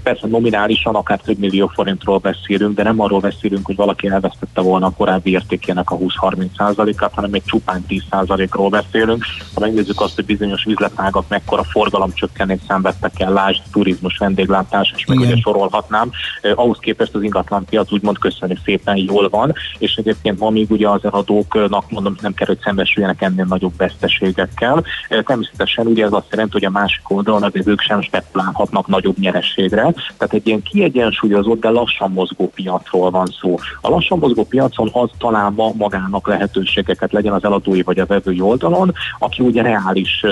Persze nominálisan akár több millió forintról beszélünk, de nem arról beszélünk, hogy valaki elvesztette volna a korábbi értékének a 20-30%-át, hanem egy csupán 10%-ról beszélünk. Ha megnézzük azt, hogy bizonyos üzletágak mekkora forgalomcsökkenést szenvedtek el, lásd, turizmus, vendéglátás, és meg Igen. ugye sorolhatnám, ahhoz képest az ingatlanpiac úgymond köszönni szépen jól van, és egyébként ma még ugye az eladóknak mondom, nem kell, hogy szembesüljenek ennél nagyobb veszteségekkel. Természetesen ugye ez azt jelenti, hogy a másik oldalon azért ők sem spekulálhatnak nagyobb nyerességre, tehát egy ilyen kiegyensúlyozott, de lassan mozgó piacról van szó. A lassan mozgó piacon az talál ma magának lehetőségeket legyen az eladói vagy a vevői oldalon, aki ugye reális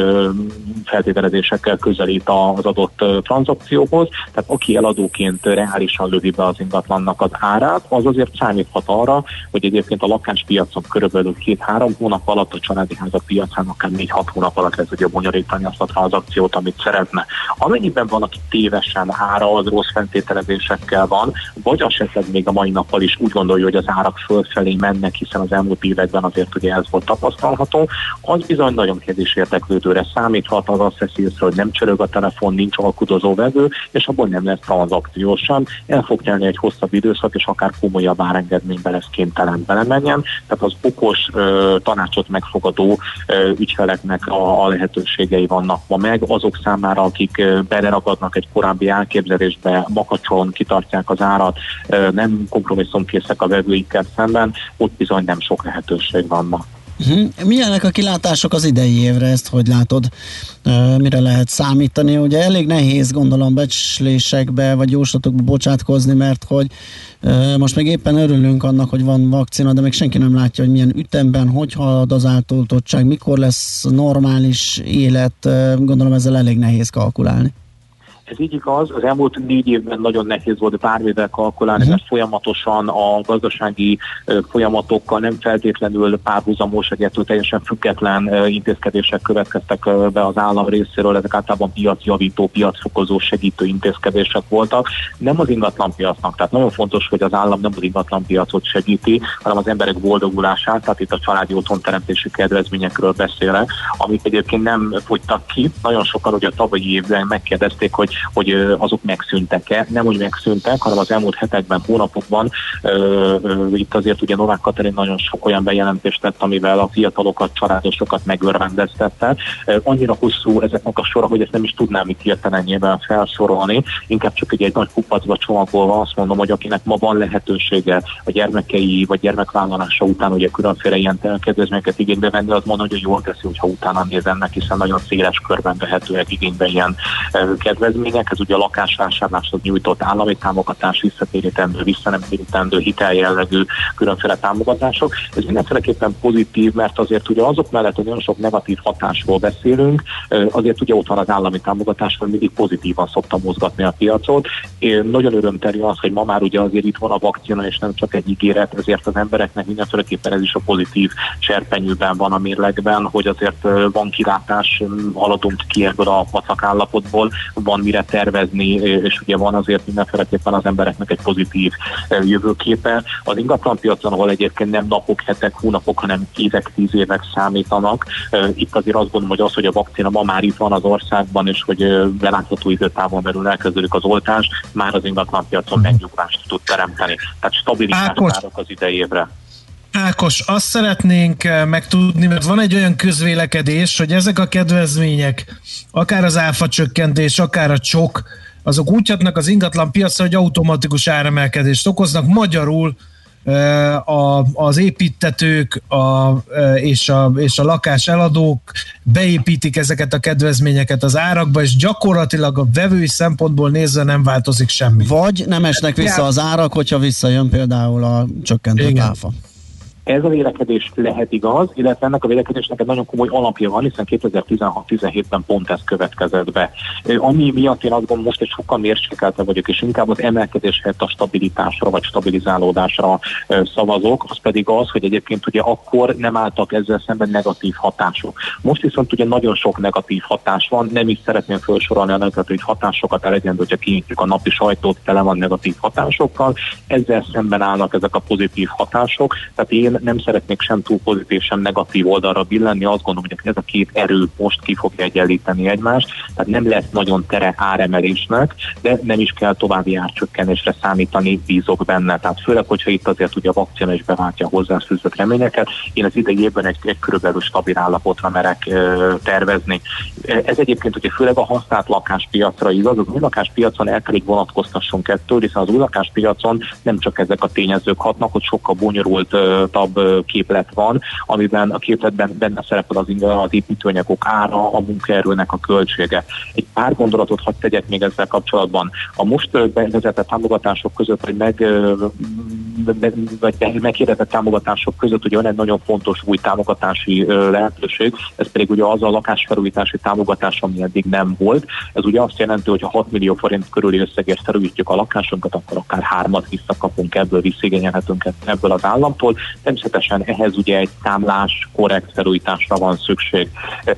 feltételezésekkel közelít az adott tranzakcióhoz, tehát aki eladóként reálisan lövi be az ingatlannak az árát, az azért számíthat arra, hogy egyébként a lakáspiacon körülbelül két-három hónap alatt, a családi házak piacán akár négy-hat hónap alatt le tudja bonyolítani azt a tranzakciót, amit szeretne. Amennyiben van, aki tévesen ára, az rossz feltételezésekkel van, vagy esetleg még a mai nappal is úgy gondolja, hogy az árak fölfelé mennek, hiszen az elmúlt években azért ugye ez volt tapasztalható, az bizony nagyon kérdés érdeklődőre számíthat, az azt veszi észre, hogy nem csörög a telefon, nincs alkudozó vevő, és abból nem lesz tranzakció sem. El fog telni egy hosszabb időszak, és akár komolyabb árengedménybe lesz kénytelen belemenjen. Tehát az okos ö, tanácsot megfogadó ö, ügyfeleknek a, a lehetőségei vannak ma meg. Azok számára, akik ö, beleragadnak egy korábbi elképzelésbe, makacson, kitartják az árat, ö, nem kompromisszumkészek a vevőikkel szemben, ott bizony nem sok lehetőség van ma. Uh-huh. Milyenek a kilátások az idei évre, ezt hogy látod? Mire lehet számítani? Ugye elég nehéz gondolom becslésekbe vagy jóslatokba bocsátkozni, mert hogy most még éppen örülünk annak, hogy van vakcina, de még senki nem látja, hogy milyen ütemben, hogy halad az átoltottság, mikor lesz normális élet, gondolom ezzel elég nehéz kalkulálni. Ez így igaz, az elmúlt négy évben nagyon nehéz volt bármivel kalkulálni, mert folyamatosan a gazdasági folyamatokkal nem feltétlenül párhuzamos, vagy ettől teljesen független intézkedések következtek be az állam részéről, ezek általában piacjavító, piacfokozó, segítő intézkedések voltak. Nem az ingatlan piacnak, tehát nagyon fontos, hogy az állam nem az ingatlan piacot segíti, hanem az emberek boldogulását, tehát itt a családi otthonteremtési kedvezményekről beszélek, amik egyébként nem fogytak ki. Nagyon sokan ugye a tavalyi évben megkérdezték, hogy hogy azok megszűntek-e. Nem, hogy megszűntek, hanem az elmúlt hetekben, hónapokban itt azért ugye Novák Katalin nagyon sok olyan bejelentést tett, amivel a fiatalokat, családosokat megörvendeztette. Annyira hosszú ezeknek a sora, hogy ezt nem is tudnám itt hirtelenjében felsorolni. Inkább csak egy, egy nagy kupacba csomagolva azt mondom, hogy akinek ma van lehetősége a gyermekei vagy gyermekvállalása után ugye különféle ilyen kedvezményeket igénybe venni, az mondom, hogy jól teszi, hogyha utána néz ennek, hiszen nagyon széles körben vehetőek igénybe ilyen kedvezmények. Ez ugye a lakásvásárláshoz nyújtott állami támogatás, visszatérítendő, visszanemtérítendő hiteljellegű különféle támogatások. Ez mindenféleképpen pozitív, mert azért ugye azok mellett, hogy nagyon sok negatív hatásról beszélünk, azért ugye ott van az állami támogatás, hogy mindig pozitívan szokta mozgatni a piacot. Én nagyon örömteli az, hogy ma már ugye azért itt van a vakcina, és nem csak egy ígéret, ezért az embereknek mindenféleképpen ez is a pozitív serpenyőben van a mérlegben, hogy azért van kilátás, haladunk ki ebből a vacak állapotból, van mire tervezni, és ugye van azért mindenféleképpen az embereknek egy pozitív jövőképe. Az ingatlan piacon, ahol egyébként nem napok, hetek, hónapok, hanem évek, tíz évek számítanak, itt azért azt gondolom, hogy az, hogy a vakcina ma már itt van az országban, és hogy belátható időtávon belül elkezdődik az oltás, már az ingatlan piacon megnyugvást tud teremteni. Tehát stabilitást Ákos. várok az idei évre. Ákos, azt szeretnénk eh, megtudni, mert van egy olyan közvélekedés, hogy ezek a kedvezmények, akár az áfa csökkentés, akár a csok, azok úgy hatnak az ingatlan piacra, hogy automatikus áremelkedést okoznak. Magyarul eh, a, az építetők a, eh, és, a, és a lakás eladók beépítik ezeket a kedvezményeket az árakba, és gyakorlatilag a vevői szempontból nézve nem változik semmi. Vagy nem esnek vissza az árak, hogyha visszajön például a csökkentett Igen. áfa. Ez a vélekedés lehet igaz, illetve ennek a vélekedésnek egy nagyon komoly alapja van, hiszen 2016-17-ben pont ez következett be. Ami miatt én azt gondolom, most egy sokkal mérsékeltebb vagyok, és inkább az emelkedés helyett a stabilitásra vagy stabilizálódásra szavazok, az pedig az, hogy egyébként ugye akkor nem álltak ezzel szemben negatív hatások. Most viszont ugye nagyon sok negatív hatás van, nem is szeretném felsorolni a negatív hatásokat, elegendő, hogyha kinyitjuk a napi sajtót, tele van negatív hatásokkal, ezzel szemben állnak ezek a pozitív hatások, tehát én nem szeretnék sem túl pozitív, sem negatív oldalra billenni, azt gondolom, hogy ez a két erő most ki fogja egyenlíteni egymást, tehát nem lesz nagyon tere áremelésnek, de nem is kell további árcsökkenésre számítani, bízok benne. Tehát főleg, hogyha itt azért ugye a vakcina is beváltja a hozzászűzött reményeket, én az idei évben egy, egy körülbelül stabil állapotra merek ö, tervezni. Ez egyébként ugye főleg a használt lakáspiacra igaz, az új lakáspiacon el kell így vonatkoztassunk ettől, hiszen az új lakáspiacon nem csak ezek a tényezők hatnak, hogy sokkal bonyolultabb ö, képlet van, amiben a képletben benne szerepel az, inga- az építőanyagok ára, a munkaerőnek a költsége. Egy pár gondolatot hadd tegyek még ezzel kapcsolatban. A most bevezetett támogatások között, vagy meg, vagy meghirdetett támogatások között ugye van egy nagyon fontos új támogatási lehetőség, ez pedig ugye az a lakásfelújítási támogatás, ami eddig nem volt. Ez ugye azt jelenti, hogy ha 6 millió forint körüli összegért felújítjuk a lakásunkat, akkor akár hármat visszakapunk ebből, visszigényelhetünk ebből az államtól. Természetesen ehhez ugye egy számlás, korrekt felújításra van szükség.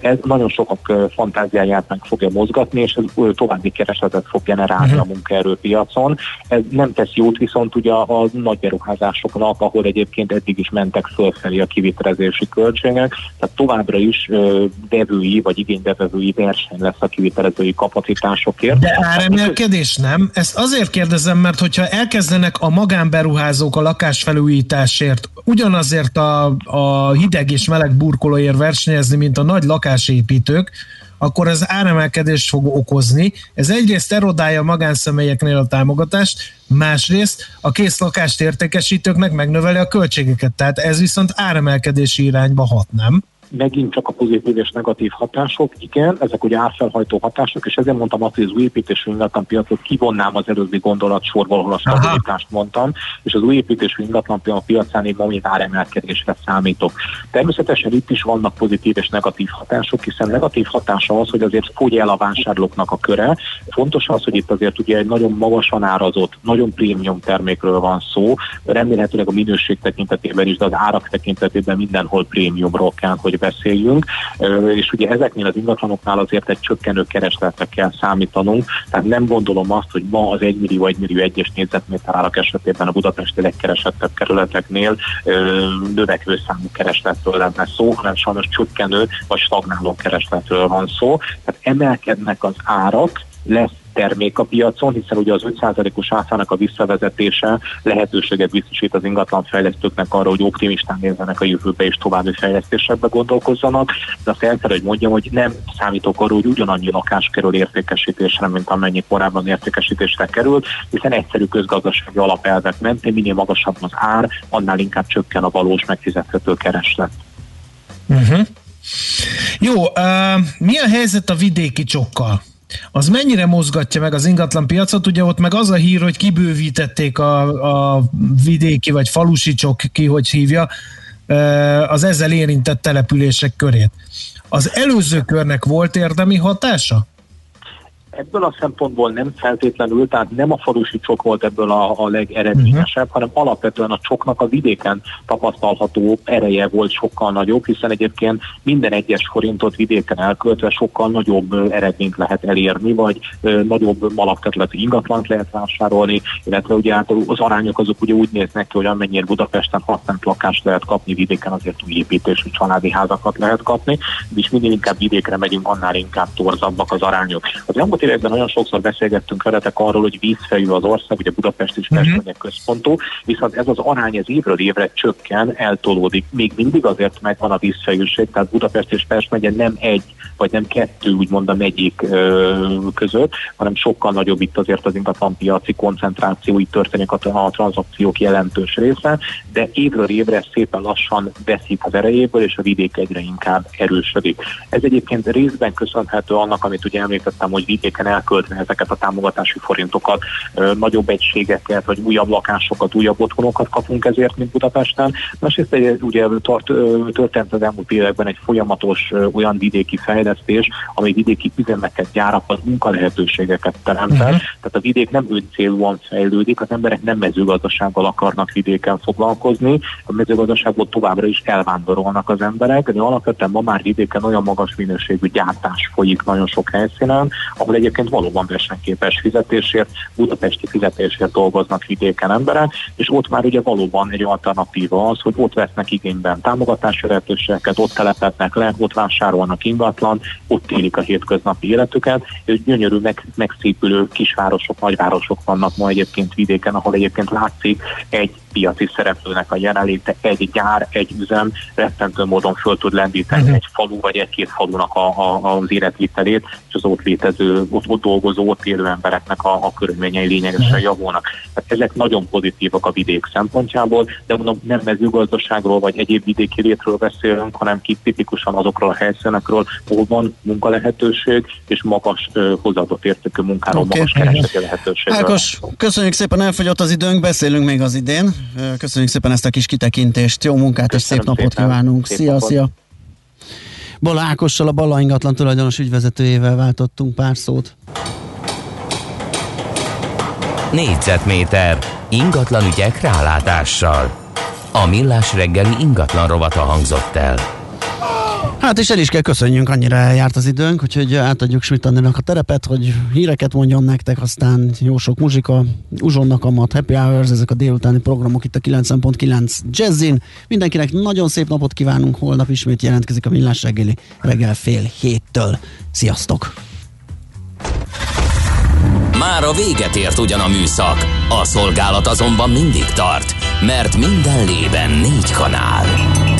Ez nagyon sokak fantáziáját meg fogja mozgatni, és ez további keresletet fog generálni a munkaerőpiacon. Ez nem tesz jót viszont ugye a nagy beruházásoknak, ahol egyébként eddig is mentek fölfelé a kivitelezési költségek, tehát továbbra is devői vagy igénybevevői verseny lesz a kivitelezői kapacitásokért. De áremelkedés nem? Ezt azért kérdezem, mert hogyha elkezdenek a magánberuházók a lakásfelújításért ugyanazért a, a hideg és meleg burkolóért versenyezni, mint a nagy lakásépítők, akkor az áremelkedést fog okozni. Ez egyrészt erodálja a magánszemélyeknél a támogatást, másrészt a kész lakást értékesítőknek megnöveli a költségeket. Tehát ez viszont áremelkedési irányba hat, nem? Megint csak a pozitív és negatív hatások, igen, ezek ugye árfelhajtó hatások, és ezért mondtam azt, hogy az új építésű ingatlan piacot kivonnám az előbbi gondolatsorból, ahol a stabilitást mondtam, és az új építésű ingatlan piacán én mondjuk áremelkedésre számítok. Természetesen itt is vannak pozitív és negatív hatások, hiszen negatív hatása az, hogy azért fogy el a vásárlóknak a köre. Fontos az, hogy itt azért ugye egy nagyon magasan árazott, nagyon prémium termékről van szó, remélhetőleg a minőség tekintetében is, de az árak tekintetében mindenhol prémiumról kell, hogy beszéljünk, és ugye ezeknél az ingatlanoknál azért egy csökkenő keresletre kell számítanunk, tehát nem gondolom azt, hogy ma az 1 millió, 1 millió egyes négyzetméter árak esetében a budapesti legkeresettebb kerületeknél növekvő számú keresletről lenne szó, hanem sajnos csökkenő vagy stagnáló keresletről van szó. Tehát emelkednek az árak, lesz termék a piacon, hiszen ugye az 5%-os áfának a visszavezetése lehetőséget biztosít az ingatlanfejlesztőknek arra, hogy optimistán nézzenek a jövőbe és további fejlesztésekbe gondolkozzanak, de azt el kell, hogy mondjam, hogy nem számítok arra, hogy ugyanannyi lakás kerül értékesítésre, mint amennyi korábban értékesítésre került, hiszen egyszerű közgazdasági alapelvek mentén minél magasabb az ár, annál inkább csökken a valós megfizethető kereslet. Uh-huh. Jó, uh, mi a helyzet a vidéki csokkal? Az mennyire mozgatja meg az ingatlan piacot? Ugye ott meg az a hír, hogy kibővítették a, a vidéki vagy falusi csok, ki hogy hívja, az ezzel érintett települések körét. Az előző körnek volt érdemi hatása? Ebből a szempontból nem feltétlenül, tehát nem a falusi csok volt ebből a, a legeredményesebb, uh-huh. hanem alapvetően a csoknak a vidéken tapasztalható ereje volt sokkal nagyobb, hiszen egyébként minden egyes forintot vidéken elköltve sokkal nagyobb eredményt lehet elérni, vagy ö, nagyobb malakterületi ingatlant lehet vásárolni, illetve ugye hát az arányok azok ugye úgy néznek ki, hogy amennyire Budapesten használt lakást lehet kapni, vidéken azért új építésű családi házakat lehet kapni, és minél inkább vidékre megyünk, annál inkább torzabbak az arányok. Az elmúlt években nagyon sokszor beszélgettünk veletek arról, hogy vízfejű az ország, ugye Budapest is Pest uh-huh. központú, viszont ez az arány ez évről évre csökken, eltolódik. Még mindig azért megvan a vízfejűség, tehát Budapest és Pest megye nem egy, vagy nem kettő, úgymond a megyék ö, között, hanem sokkal nagyobb itt azért az ingatlan piaci koncentráció, itt történik a, a tranzakciók jelentős része, de évről évre szépen lassan veszik az erejéből, és a vidék egyre inkább erősödik. Ez egyébként részben köszönhető annak, amit ugye említettem, hogy vidéken elköltve ezeket a támogatási forintokat, nagyobb egységeket, vagy újabb lakásokat, újabb otthonokat kapunk ezért, mint Budapesten. Másrészt egy, ugye tart, történt az elmúlt években egy folyamatos olyan vidéki fejlesztés, ami vidéki üzemeket, gyárakat, munkalehetőségeket teremtett. Uh-huh. Tehát a vidék nem öncélúan fejlődik, az emberek nem mezőgazdasággal akarnak vidéken foglalkozni, a mezőgazdaságból továbbra is elvándorolnak az emberek, de alapvetően ma már vidéken olyan magas minőségű gyártás folyik nagyon sok helyszínen, ahol egyébként valóban versenyképes fizetésért, budapesti fizetésért dolgoznak vidéken emberek, és ott már ugye valóban egy alternatíva az, hogy ott vesznek igényben támogatási lehetőségeket, ott telepednek le, ott vásárolnak ingatlan, ott élik a hétköznapi életüket, és gyönyörű, meg, megszépülő kisvárosok, nagyvárosok vannak ma egyébként vidéken, ahol egyébként látszik egy piaci szereplőnek a jelenléte, egy gyár, egy üzem rettentő módon föl tud lendíteni uh-huh. egy falu vagy egy-két falunak a, a, az életvitelét, és az ott létező, ott, ott dolgozó, ott élő embereknek a, a körülményei lényegesen uh-huh. javulnak. Tehát ezek nagyon pozitívak a vidék szempontjából, de mondom, nem mezőgazdaságról vagy egyéb vidéki létről beszélünk, hanem ki tipikusan azokról a helyszínekről, ahol van munkalehetőség és magas uh, hozzáadott értékű munkáról, okay. magas kereseti lehetőség. Ákos, köszönjük szépen, elfogyott az időnk, beszélünk még az idén. Köszönjük szépen ezt a kis kitekintést, jó munkát Köszönöm és szép napot szépen. kívánunk. Szép szia, napot. szia! Bala Ákossal, a Bala ingatlan tulajdonos ügyvezetőjével váltottunk pár szót. Négyzetméter ingatlan ügyek rálátással. A millás reggeli ingatlan rovata hangzott el. Hát és el is kell köszönjünk, annyira eljárt az időnk, úgyhogy átadjuk Schmidt Annénak a terepet, hogy híreket mondjon nektek, aztán jó sok muzsika, Uzsonnak amat, Happy Hours, ezek a délutáni programok itt a 9.9 Jazzin. Mindenkinek nagyon szép napot kívánunk, holnap ismét jelentkezik a Millás reggeli reggel fél héttől. Sziasztok! Már a véget ért ugyan a műszak, a szolgálat azonban mindig tart, mert minden lében négy kanál.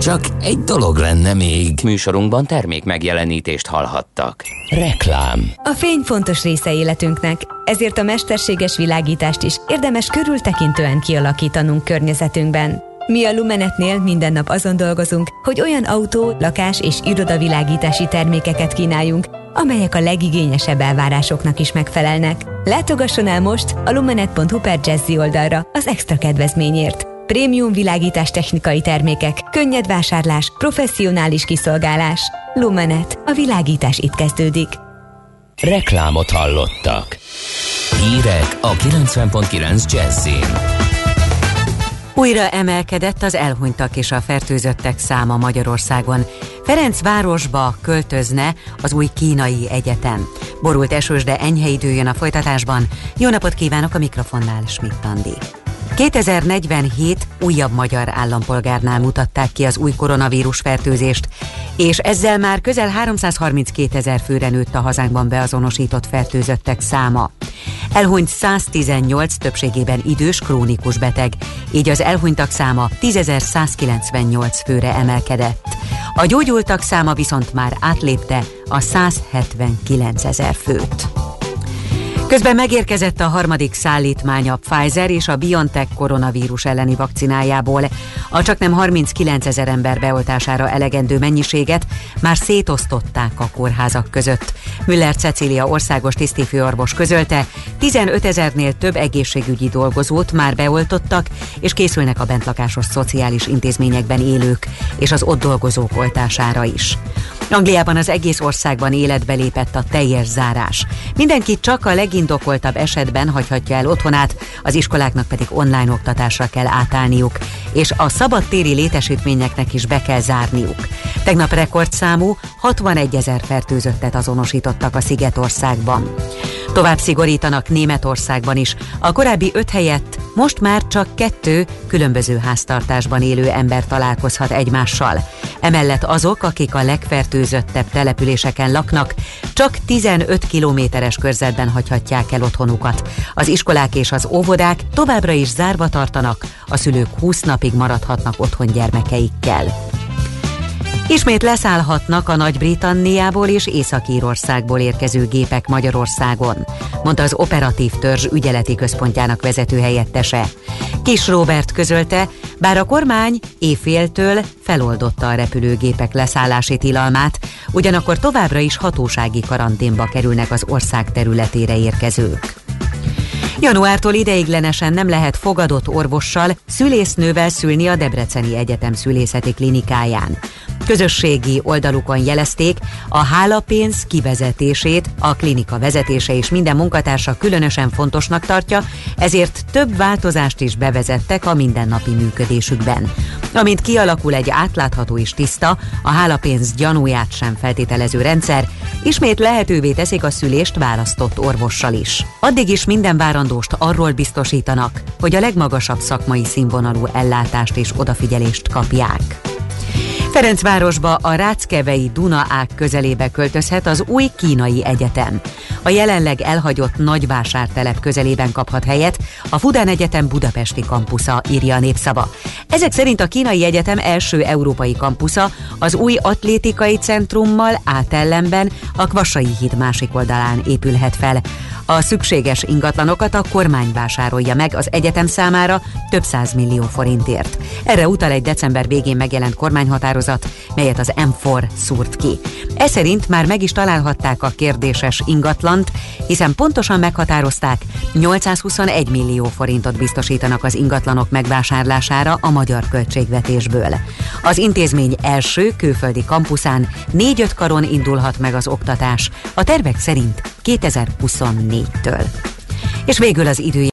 Csak egy dolog lenne még. Műsorunkban termék megjelenítést hallhattak. Reklám. A fény fontos része életünknek, ezért a mesterséges világítást is érdemes körültekintően kialakítanunk környezetünkben. Mi a Lumenetnél minden nap azon dolgozunk, hogy olyan autó, lakás és irodavilágítási termékeket kínáljunk, amelyek a legigényesebb elvárásoknak is megfelelnek. Látogasson el most a lumenet.hu per Jazzy oldalra az extra kedvezményért. Prémium világítás technikai termékek, könnyed vásárlás, professzionális kiszolgálás. Lumenet. A világítás itt kezdődik. Reklámot hallottak. Hírek a 90.9 Jazzin. Újra emelkedett az elhunytak és a fertőzöttek száma Magyarországon. Ferencvárosba költözne az új kínai egyetem. Borult esős, de enyhe idő jön a folytatásban. Jó napot kívánok a mikrofonnál, Schmidt Andi. 2047 újabb magyar állampolgárnál mutatták ki az új koronavírus fertőzést, és ezzel már közel 332 ezer főre nőtt a hazánkban beazonosított fertőzöttek száma. Elhunyt 118 többségében idős, krónikus beteg, így az elhunytak száma 10.198 főre emelkedett. A gyógyultak száma viszont már átlépte a 179 ezer főt. Közben megérkezett a harmadik szállítmány a Pfizer és a BioNTech koronavírus elleni vakcinájából. A csak nem 39 ezer ember beoltására elegendő mennyiséget már szétosztották a kórházak között. Müller Cecília országos tisztifőorvos közölte, 15 ezernél több egészségügyi dolgozót már beoltottak, és készülnek a bentlakásos szociális intézményekben élők és az ott dolgozók oltására is. Angliában az egész országban életbe lépett a teljes zárás. Mindenki csak a legindokoltabb esetben hagyhatja el otthonát, az iskoláknak pedig online oktatásra kell átállniuk, és a szabadtéri létesítményeknek is be kell zárniuk. Tegnap rekordszámú 61 ezer fertőzöttet azonosítottak a Szigetországban. Tovább szigorítanak Németországban is. A korábbi öt helyett most már csak kettő különböző háztartásban élő ember találkozhat egymással. Emellett azok, akik a legfertőzöttebb településeken laknak, csak 15 kilométeres körzetben hagyhatják el otthonukat. Az iskolák és az óvodák továbbra is zárva tartanak, a szülők 20 napig maradhatnak otthon gyermekeikkel. Ismét leszállhatnak a Nagy-Britanniából és Észak-Írországból érkező gépek Magyarországon, mondta az operatív törzs ügyeleti központjának vezető helyettese. Kis Robert közölte, bár a kormány éjféltől feloldotta a repülőgépek leszállási tilalmát, ugyanakkor továbbra is hatósági karanténba kerülnek az ország területére érkezők. Januártól ideiglenesen nem lehet fogadott orvossal, szülésznővel szülni a Debreceni Egyetem szülészeti klinikáján. Közösségi oldalukon jelezték, a hálapénz kivezetését a klinika vezetése és minden munkatársa különösen fontosnak tartja, ezért több változást is bevezettek a mindennapi működésükben. Amint kialakul egy átlátható és tiszta, a hálapénz gyanúját sem feltételező rendszer, ismét lehetővé teszik a szülést választott orvossal is. Addig is minden várandóst arról biztosítanak, hogy a legmagasabb szakmai színvonalú ellátást és odafigyelést kapják. Ferencvárosba a Ráckevei Duna ág közelébe költözhet az új kínai egyetem. A jelenleg elhagyott nagyvásártelep közelében kaphat helyet a Fudán Egyetem budapesti kampusza, írja a népszava. Ezek szerint a kínai egyetem első európai kampusza az új atlétikai centrummal átellenben a Kvassai híd másik oldalán épülhet fel. A szükséges ingatlanokat a kormány vásárolja meg az egyetem számára több millió forintért. Erre utal egy december végén megjelent kormányhatározat, melyet az M4 szúrt ki. Ez szerint már meg is találhatták a kérdéses ingatlant, hiszen pontosan meghatározták, 821 millió forintot biztosítanak az ingatlanok megvásárlására a magyar költségvetésből. Az intézmény első külföldi kampuszán 4-5 karon indulhat meg az oktatás, a tervek szerint 2024-től. És végül az idő